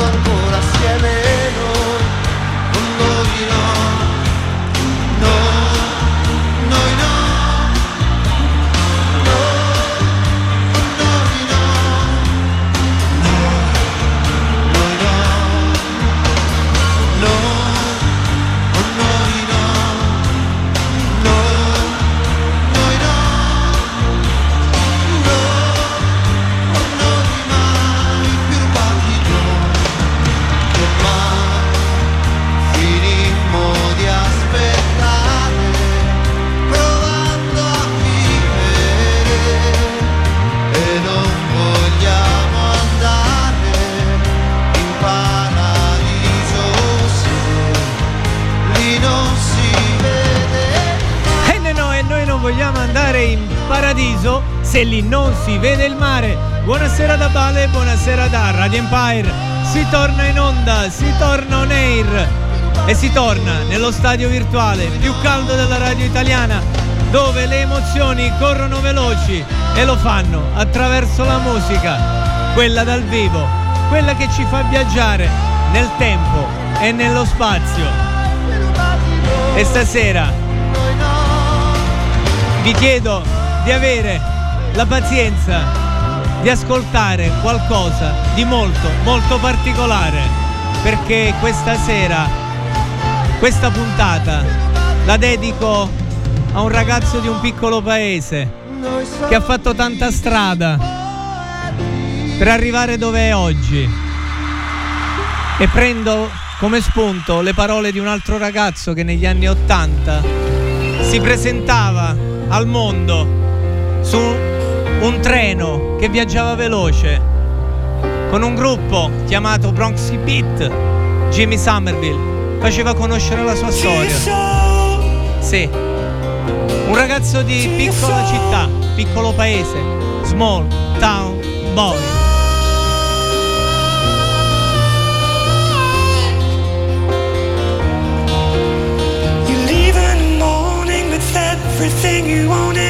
se Empire. Si torna in onda, si torna on air e si torna nello stadio virtuale più caldo della radio italiana dove le emozioni corrono veloci e lo fanno attraverso la musica, quella dal vivo, quella che ci fa viaggiare nel tempo e nello spazio. E stasera vi chiedo di avere la pazienza di ascoltare qualcosa di molto, molto particolare, perché questa sera, questa puntata, la dedico a un ragazzo di un piccolo paese che ha fatto tanta strada per arrivare dove è oggi. E prendo come spunto le parole di un altro ragazzo che negli anni Ottanta si presentava al mondo su un treno che viaggiava veloce con un gruppo chiamato Bronx Beat. Jimmy Somerville faceva conoscere la sua storia. Sì, un ragazzo di piccola città, piccolo paese, small town boy. everything you want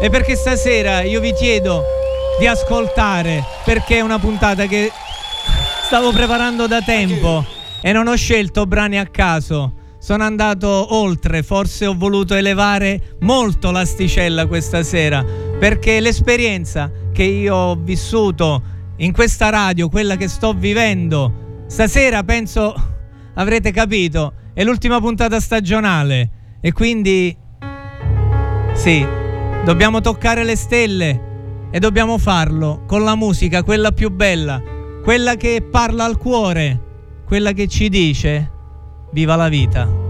e perché stasera io vi chiedo di ascoltare perché è una puntata che stavo preparando da tempo e non ho scelto brani a caso. Sono andato oltre, forse ho voluto elevare molto l'asticella questa sera perché l'esperienza che io ho vissuto in questa radio, quella che sto vivendo, stasera penso avrete capito, è l'ultima puntata stagionale e quindi sì, dobbiamo toccare le stelle e dobbiamo farlo con la musica, quella più bella, quella che parla al cuore, quella che ci dice viva la vita.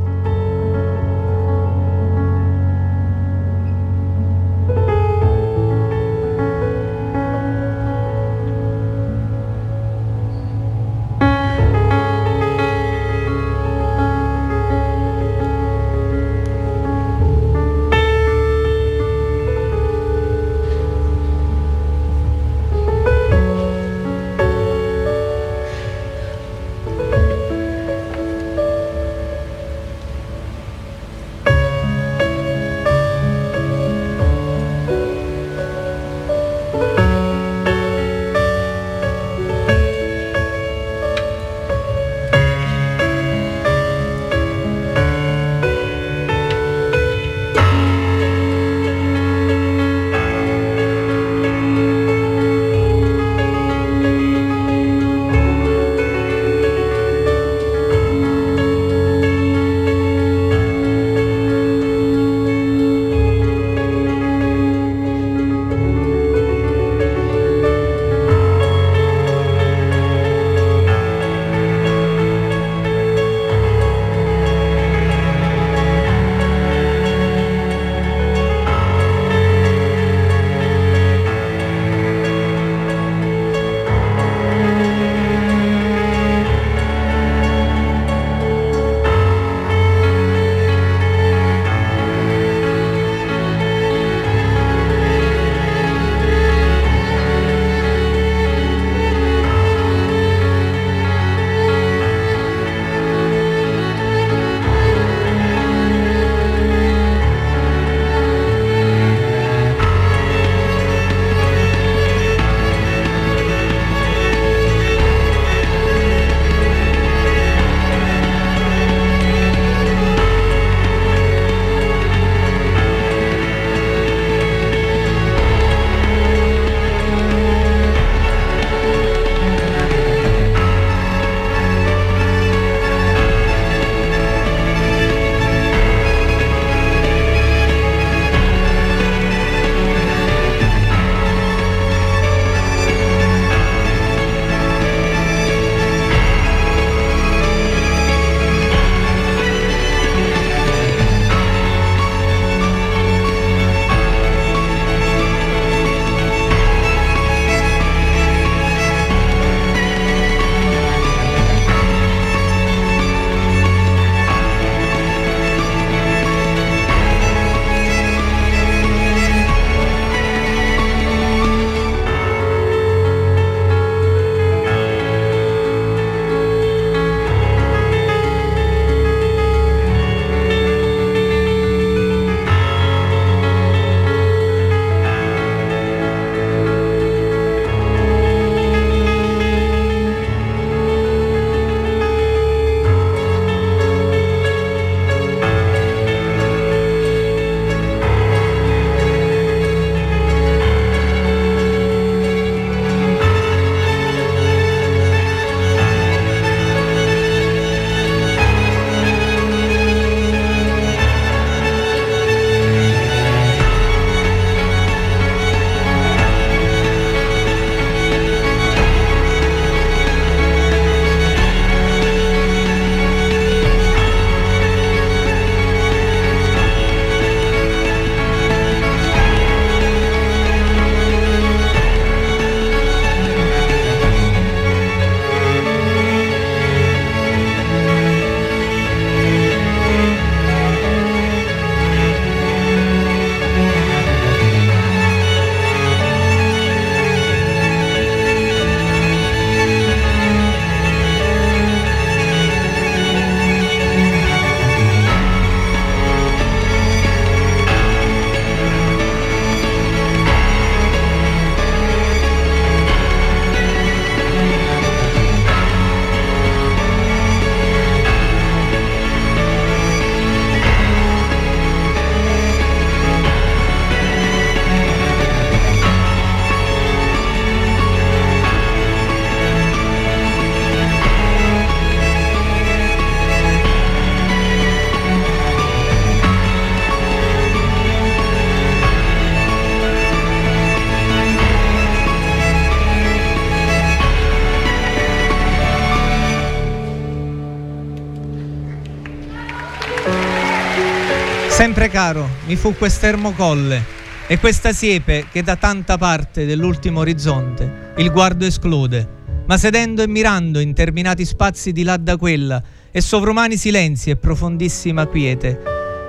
Caro mi fu quest'ermocolle e questa siepe che da tanta parte dell'ultimo orizzonte il guardo esclude, ma sedendo e mirando interminati spazi di là da quella e sovrumani silenzi e profondissima quiete,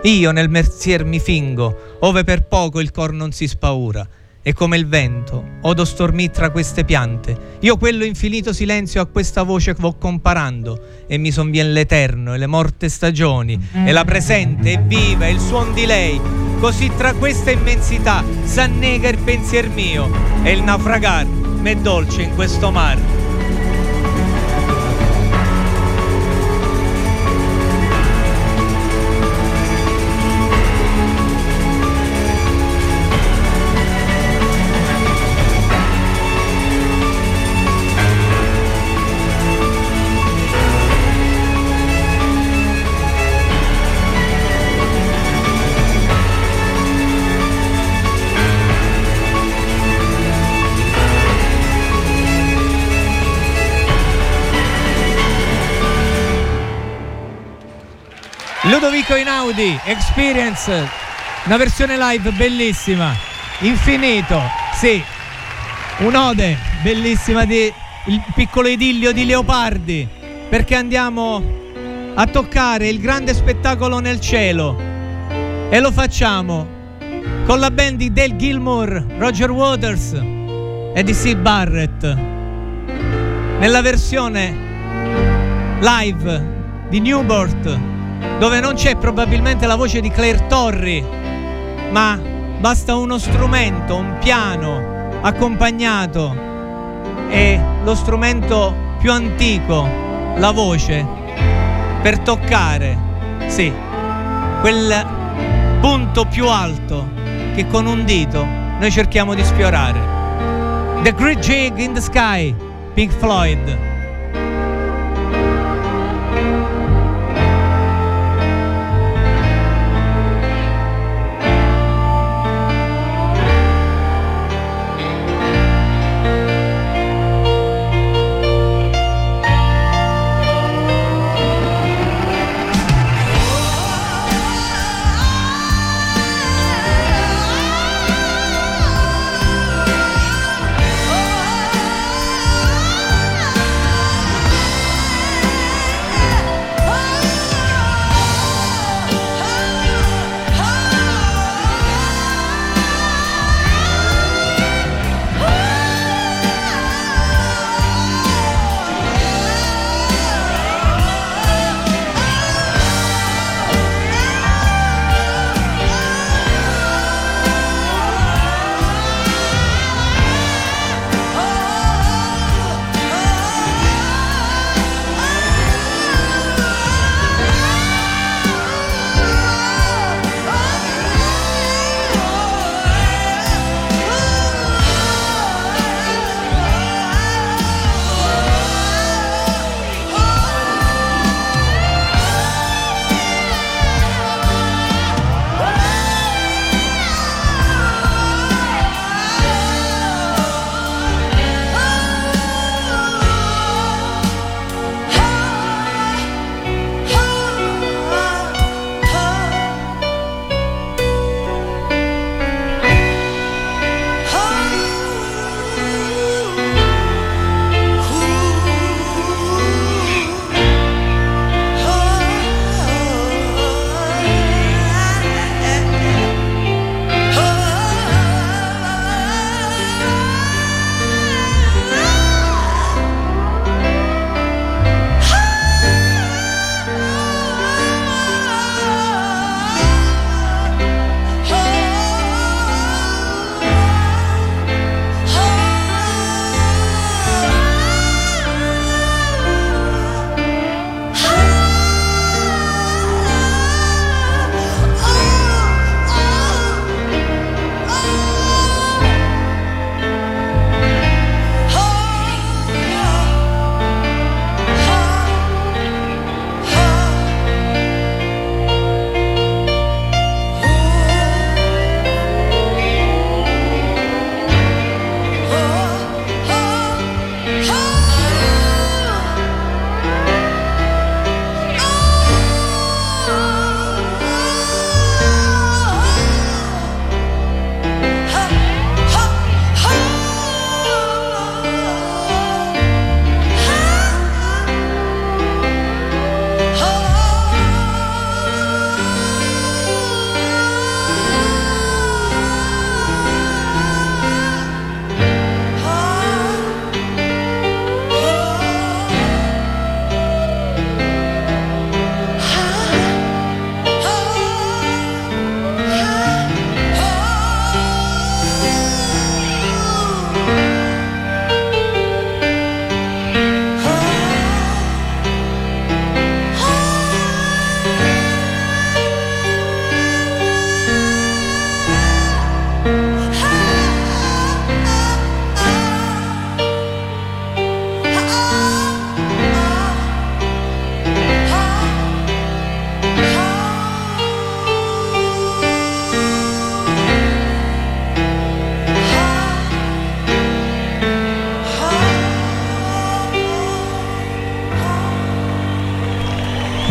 io nel merzier mi fingo, ove per poco il cor non si spaura, e come il vento, odo stormì tra queste piante. Io quello infinito silenzio a questa voce vo comparando, e mi sonvien l'eterno e le morte stagioni, e la presente e viva e il suon di lei. Così tra questa immensità s'annega il pensier mio, e il naufragar m'è dolce in questo mare. Ludovico Inaudi, Experience, una versione live bellissima, infinito, sì, un'ode bellissima di il piccolo idillio di Leopardi, perché andiamo a toccare il grande spettacolo nel cielo e lo facciamo con la band di Dale Gilmour, Roger Waters e di Sid Barrett nella versione live di Newport dove non c'è probabilmente la voce di Claire Torri, ma basta uno strumento, un piano accompagnato e lo strumento più antico, la voce, per toccare, sì, quel punto più alto che con un dito noi cerchiamo di sfiorare. The Great Jig in the Sky, Pink Floyd.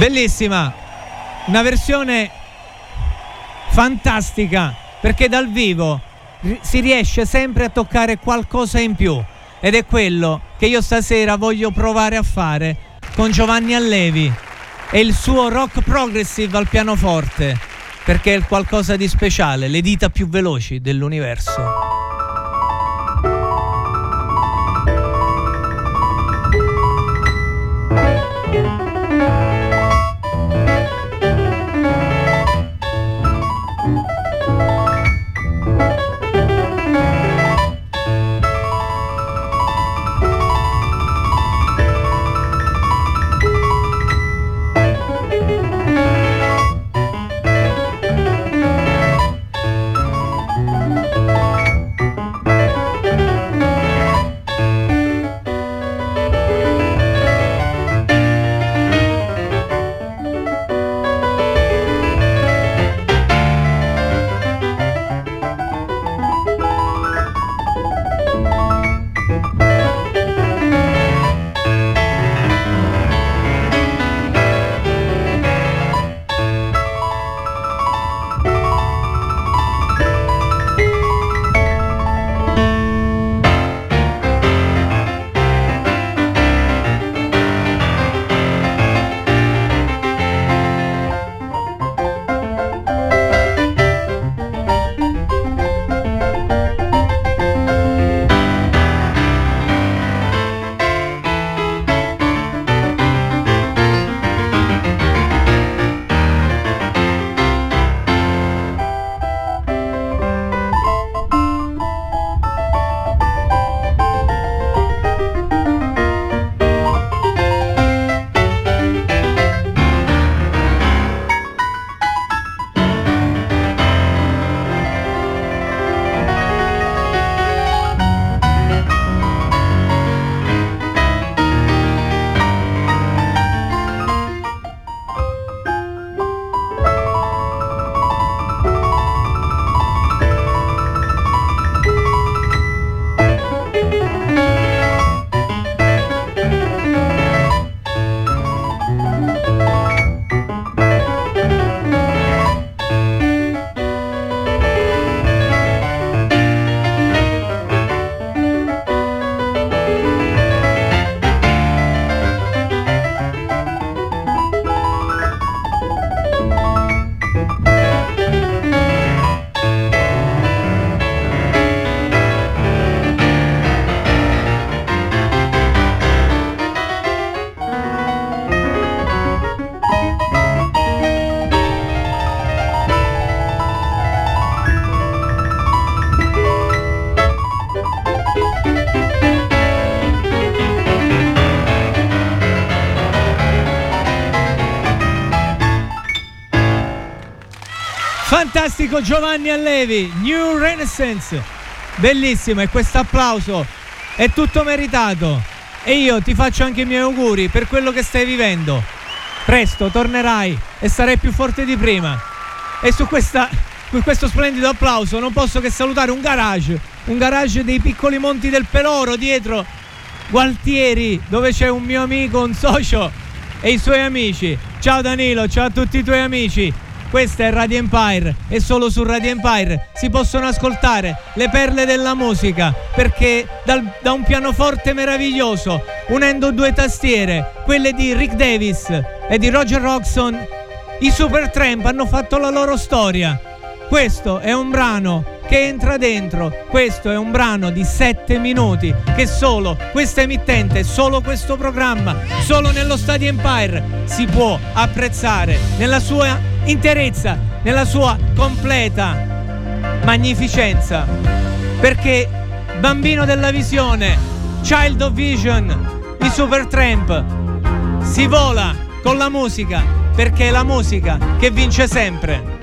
Bellissima, una versione fantastica perché dal vivo si riesce sempre a toccare qualcosa in più ed è quello che io stasera voglio provare a fare con Giovanni Allevi e il suo rock progressive al pianoforte perché è qualcosa di speciale, le dita più veloci dell'universo. Fantastico Giovanni Allevi, New Renaissance, bellissimo e questo applauso è tutto meritato e io ti faccio anche i miei auguri per quello che stai vivendo. Presto tornerai e sarai più forte di prima. E su, questa, su questo splendido applauso non posso che salutare un garage, un garage dei piccoli monti del Peloro dietro Gualtieri, dove c'è un mio amico, un socio e i suoi amici. Ciao Danilo, ciao a tutti i tuoi amici. Questa è Radio Empire e solo su Radio Empire si possono ascoltare le perle della musica perché dal, da un pianoforte meraviglioso, unendo due tastiere, quelle di Rick Davis e di Roger Roxon, i Supertramp hanno fatto la loro storia. Questo è un brano che entra dentro. Questo è un brano di 7 minuti che solo questa emittente, solo questo programma, solo nello Stadio Empire si può apprezzare nella sua interezza, nella sua completa magnificenza. Perché bambino della visione, child of vision, di Supertramp, si vola con la musica perché è la musica che vince sempre.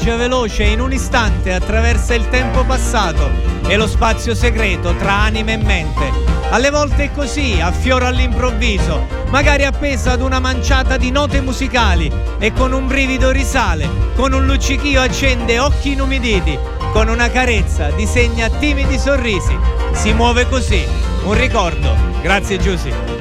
Viaggia veloce in un istante, attraversa il tempo passato e lo spazio segreto tra anima e mente. Alle volte è così, affiora all'improvviso, magari appesa ad una manciata di note musicali e con un brivido risale, con un luccichio accende occhi inumiditi, con una carezza disegna timidi sorrisi. Si muove così, un ricordo. Grazie Giusy.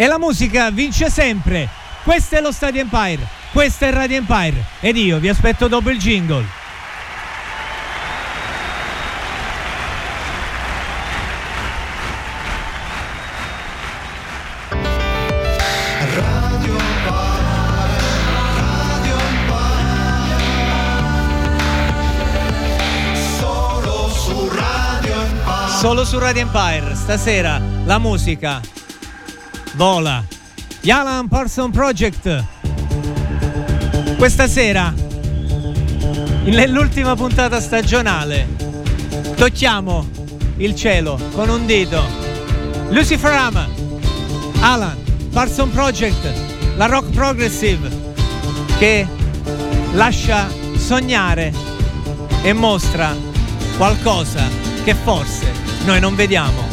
E la musica vince sempre. Questo è lo Stadio Empire, questo è Radio Empire. Ed io vi aspetto dopo il jingle. Solo su Radio Empire, stasera la musica vola. Gli Alan Parson Project. Questa sera, nell'ultima puntata stagionale, tocchiamo il cielo con un dito. Lucifer Am, Alan, Parson Project, la rock progressive che lascia sognare e mostra qualcosa che forse noi non vediamo.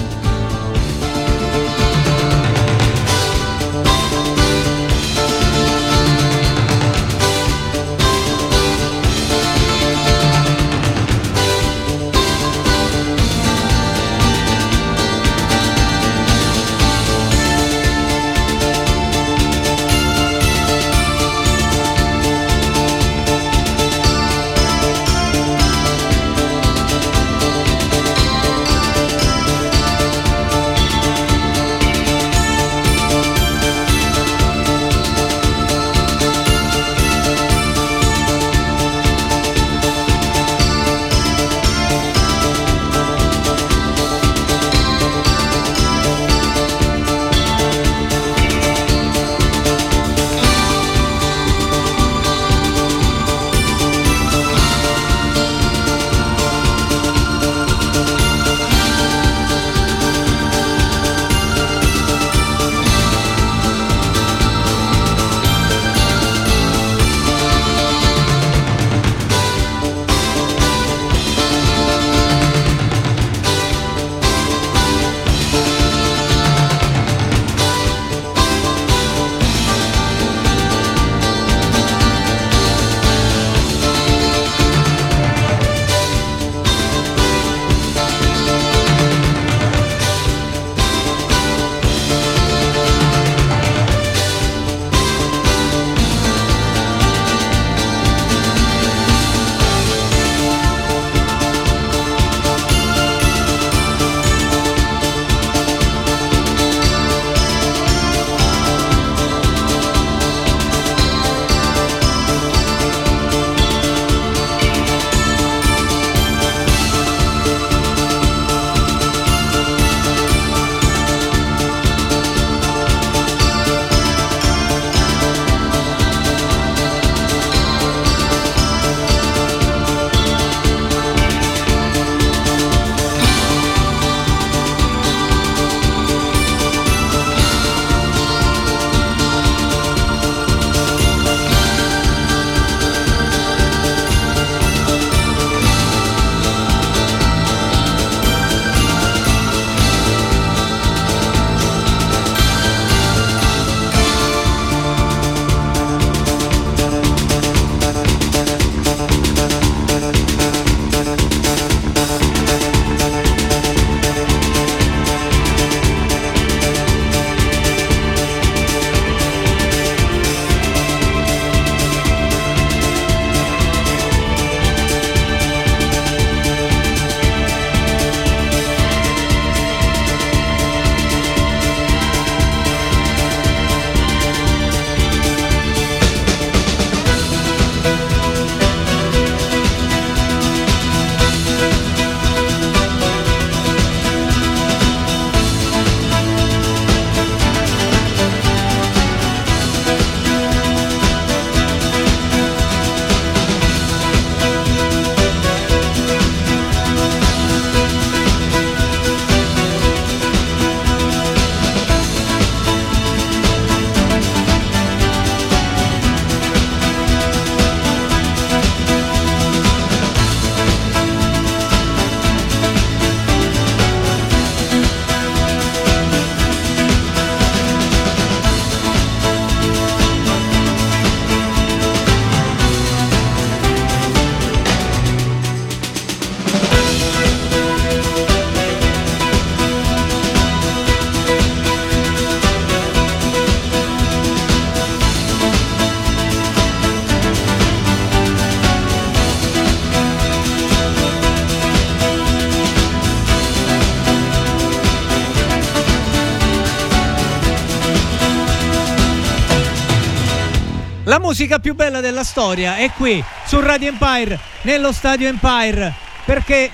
Musica più bella della storia è qui su Radio Empire, nello stadio Empire, perché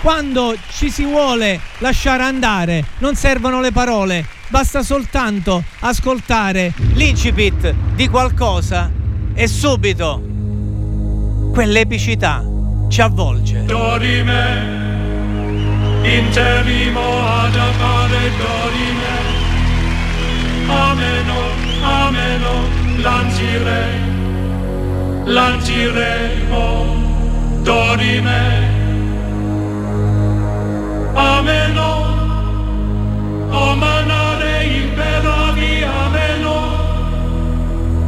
quando ci si vuole lasciare andare non servono le parole, basta soltanto ascoltare l'incipit di qualcosa e subito quell'epicità ci avvolge. Dorime, interimo ad appare dorime, ameno, ameno lancirei, lanciremo dorime. Ameno, o manare imperavi, ameno,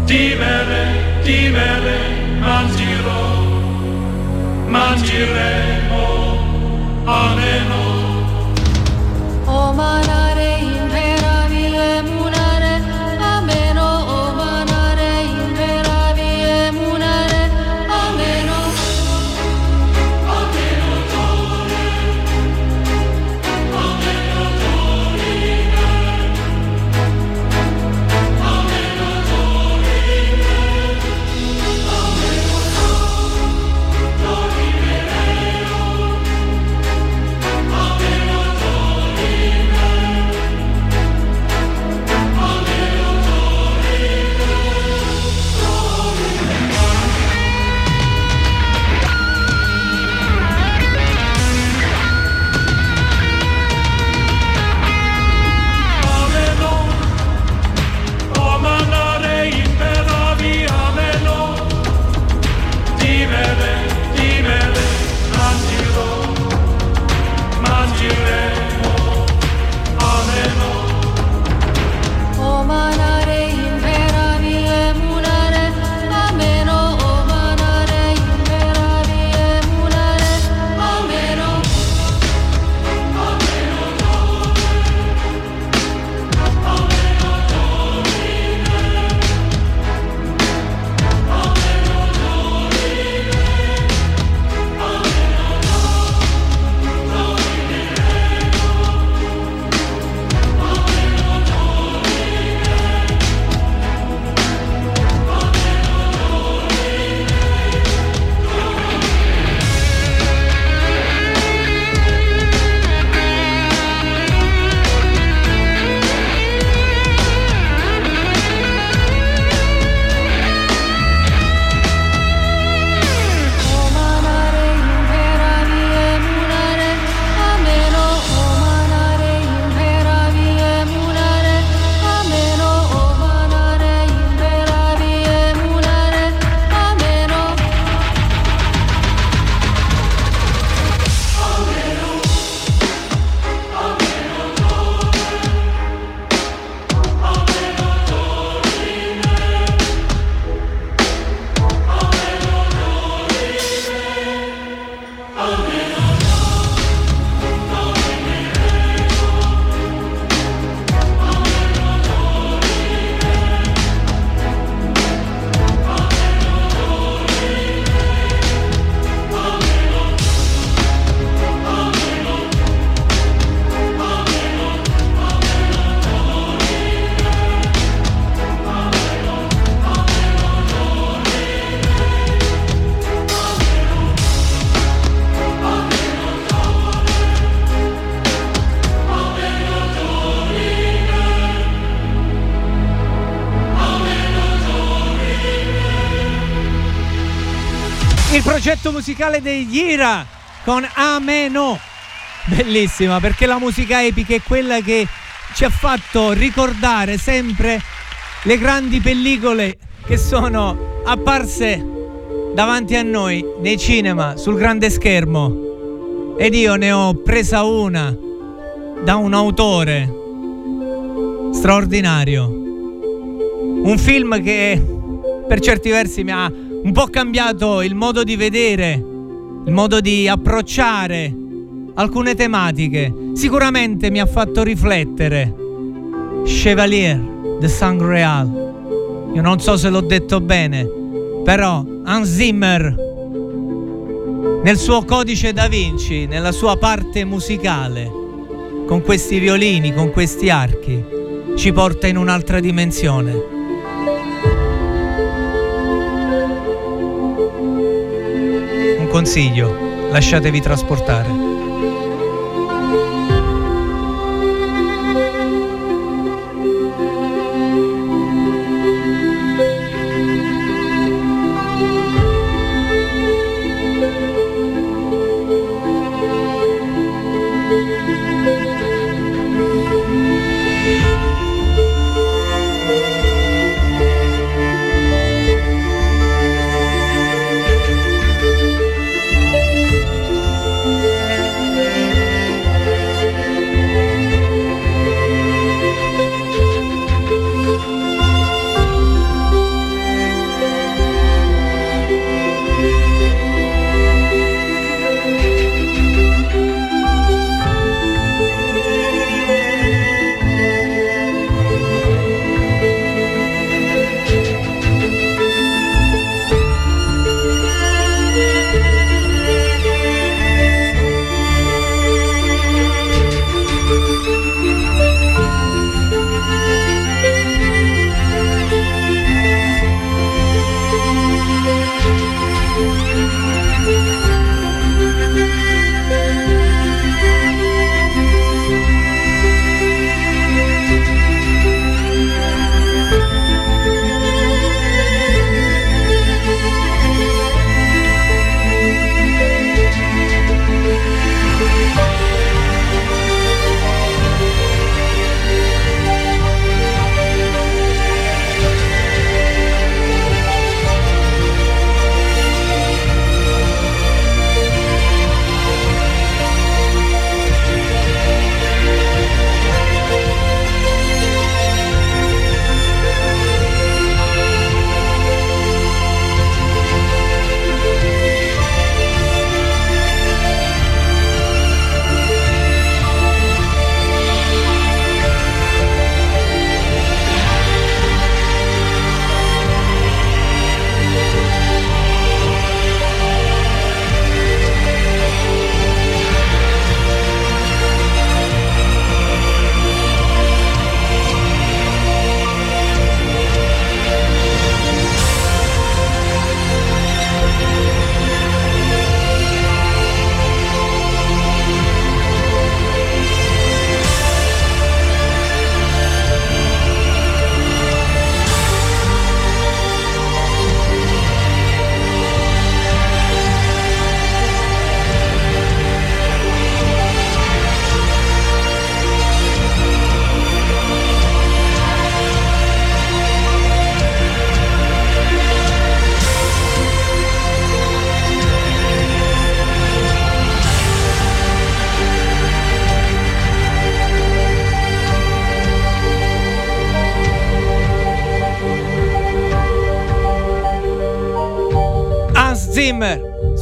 timere, timere, mangirò, mangiremo, ameno. Progetto musicale degli Ira con Ameno. Bellissima perché la musica epica è quella che ci ha fatto ricordare sempre le grandi pellicole che sono apparse davanti a noi nei cinema sul grande schermo. Ed io ne ho presa una da un autore straordinario. Un film che per certi versi mi ha un po' cambiato il modo di vedere, il modo di approcciare alcune tematiche. Sicuramente mi ha fatto riflettere. Chevalier de Sangreal. Io non so se l'ho detto bene, però Hans Zimmer nel suo codice da Vinci, nella sua parte musicale, con questi violini, con questi archi, ci porta in un'altra dimensione. Consiglio, lasciatevi trasportare.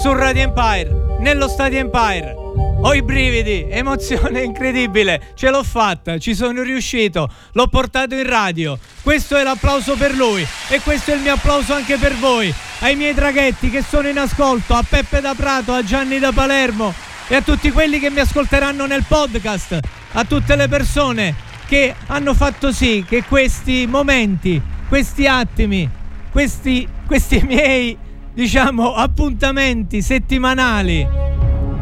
Su Radio Empire, nello Stadio Empire. Ho i brividi, emozione incredibile, ce l'ho fatta, ci sono riuscito, l'ho portato in radio. Questo è l'applauso per lui e questo è il mio applauso anche per voi, ai miei draghetti che sono in ascolto, a Peppe da Prato, a Gianni da Palermo e a tutti quelli che mi ascolteranno nel podcast, a tutte le persone che hanno fatto sì che questi momenti, questi attimi, questi, questi miei diciamo, appuntamenti settimanali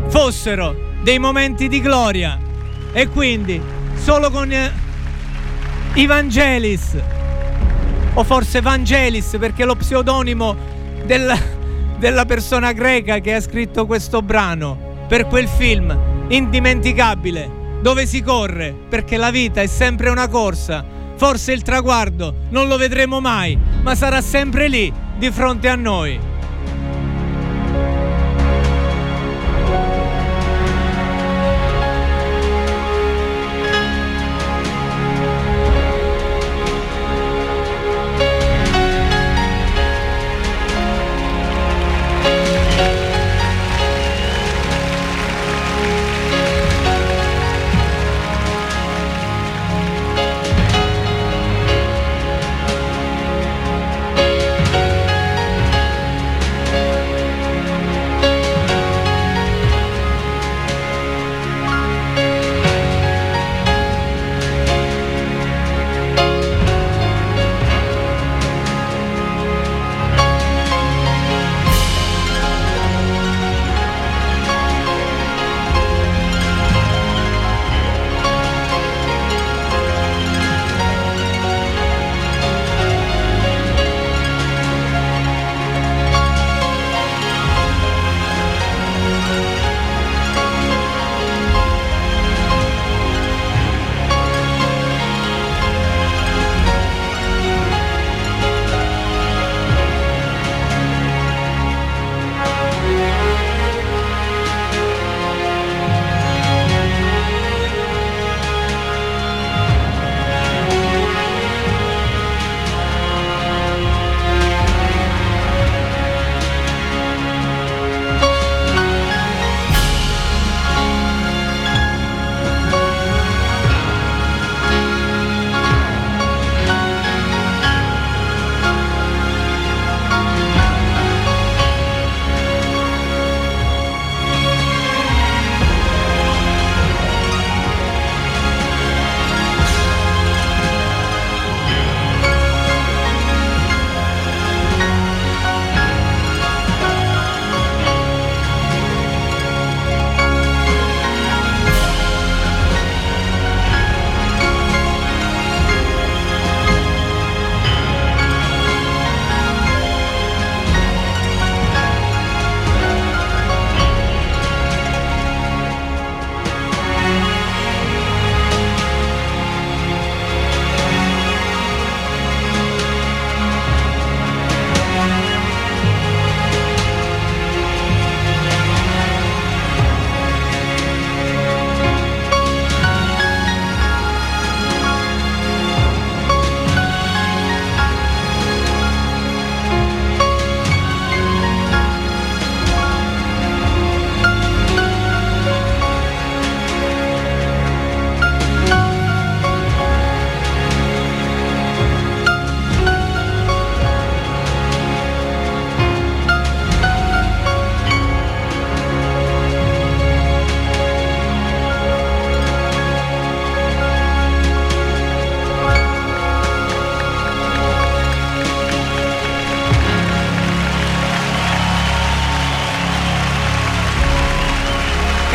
fossero dei momenti di gloria. E quindi solo con eh, i Vangelis o forse Vangelis perché è lo pseudonimo della, della persona greca che ha scritto questo brano per quel film indimenticabile dove si corre perché la vita è sempre una corsa. Forse il traguardo non lo vedremo mai ma sarà sempre lì di fronte a noi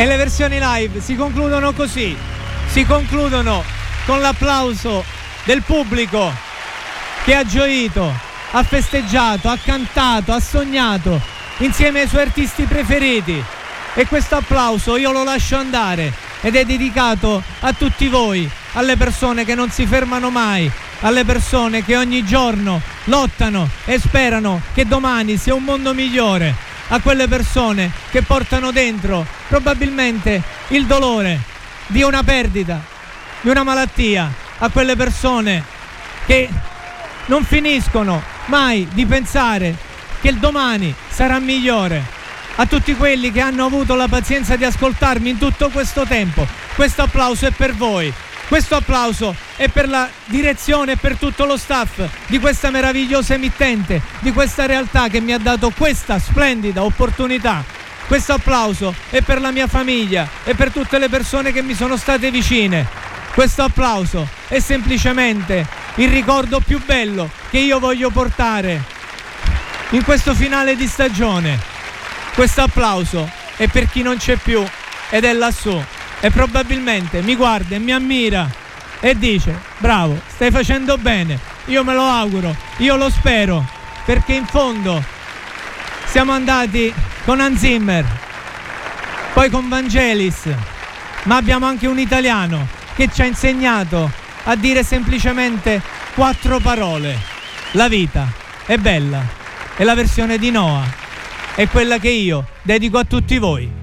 E le versioni live si concludono così, si concludono con l'applauso del pubblico che ha gioito, ha festeggiato, ha cantato, ha sognato insieme ai suoi artisti preferiti. E questo applauso io lo lascio andare ed è dedicato a tutti voi, alle persone che non si fermano mai, alle persone che ogni giorno lottano e sperano che domani sia un mondo migliore, a quelle persone che portano dentro probabilmente il dolore di una perdita, di una malattia, a quelle persone che non finiscono mai di pensare che il domani sarà migliore. A tutti quelli che hanno avuto la pazienza di ascoltarmi in tutto questo tempo, questo applauso è per voi. Questo applauso è per la direzione e per tutto lo staff di questa meravigliosa emittente, di questa realtà che mi ha dato questa splendida opportunità. Questo applauso è per la mia famiglia e per tutte le persone che mi sono state vicine. Questo applauso è semplicemente il ricordo più bello che io voglio portare in questo finale di stagione. Questo applauso è per chi non c'è più ed è lassù e probabilmente mi guarda e mi ammira e dice bravo, stai facendo bene, io me lo auguro, io lo spero, perché in fondo siamo andati con Anzimmer, poi con Vangelis, ma abbiamo anche un italiano che ci ha insegnato a dire semplicemente quattro parole. La vita è bella e la versione di Noah è quella che io dedico a tutti voi.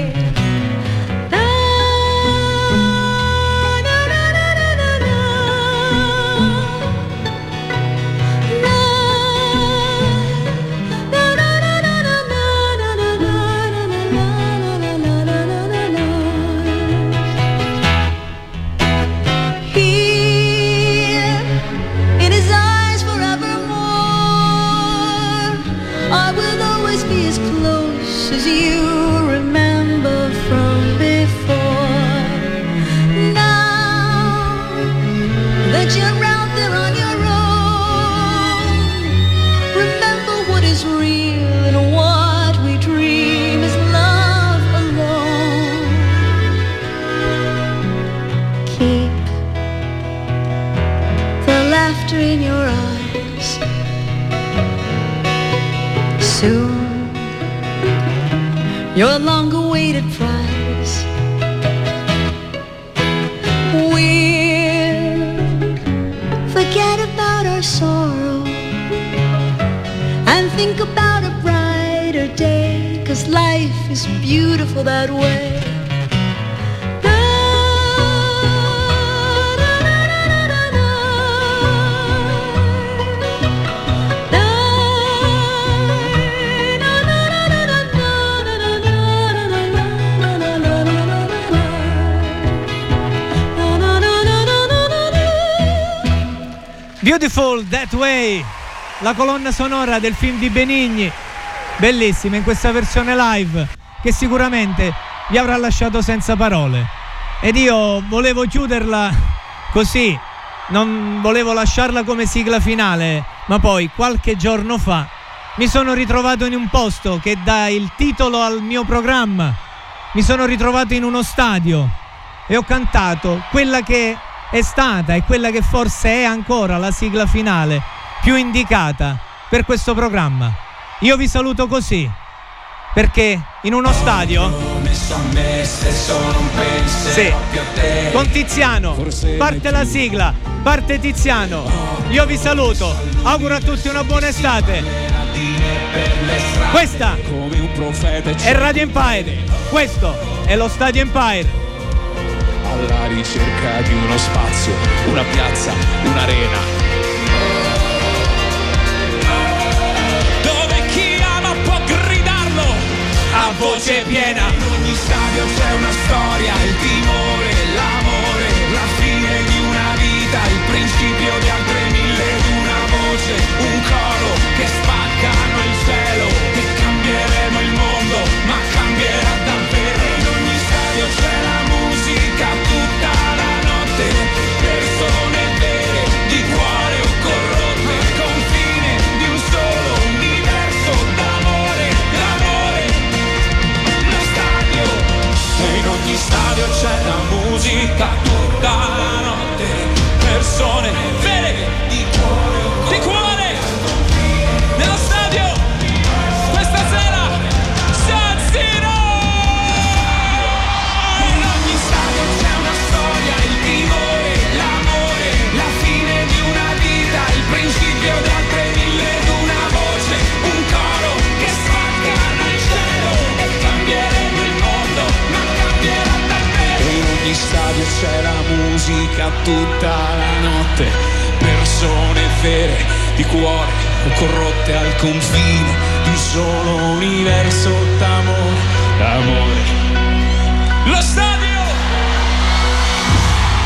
Your long awaited prize We'll forget about our sorrow and think about a brighter day. Cause life is beautiful that way. Beautiful That Way, la colonna sonora del film di Benigni, bellissima in questa versione live che sicuramente vi avrà lasciato senza parole. Ed io volevo chiuderla così, non volevo lasciarla come sigla finale, ma poi qualche giorno fa mi sono ritrovato in un posto che dà il titolo al mio programma. Mi sono ritrovato in uno stadio e ho cantato quella che è stata e quella che forse è ancora la sigla finale più indicata per questo programma. Io vi saluto così. Perché in uno stadio sì. Con Tiziano parte la sigla, parte Tiziano. Io vi saluto, auguro a tutti una buona estate. Questa è Radio Empire, questo è lo Stadio Empire. Alla ricerca di uno spazio, una piazza, un'arena a voce piena. In ogni stadio c'è una storia, il timore, l'amore, la fine di una vita, il principio di altre mille, una voce, un coro musica tutta la notte. Persone vere c'è la musica tutta la notte. Persone vere di cuore corrotte al confine di un solo universo d'amore. D'amore. Lo stadio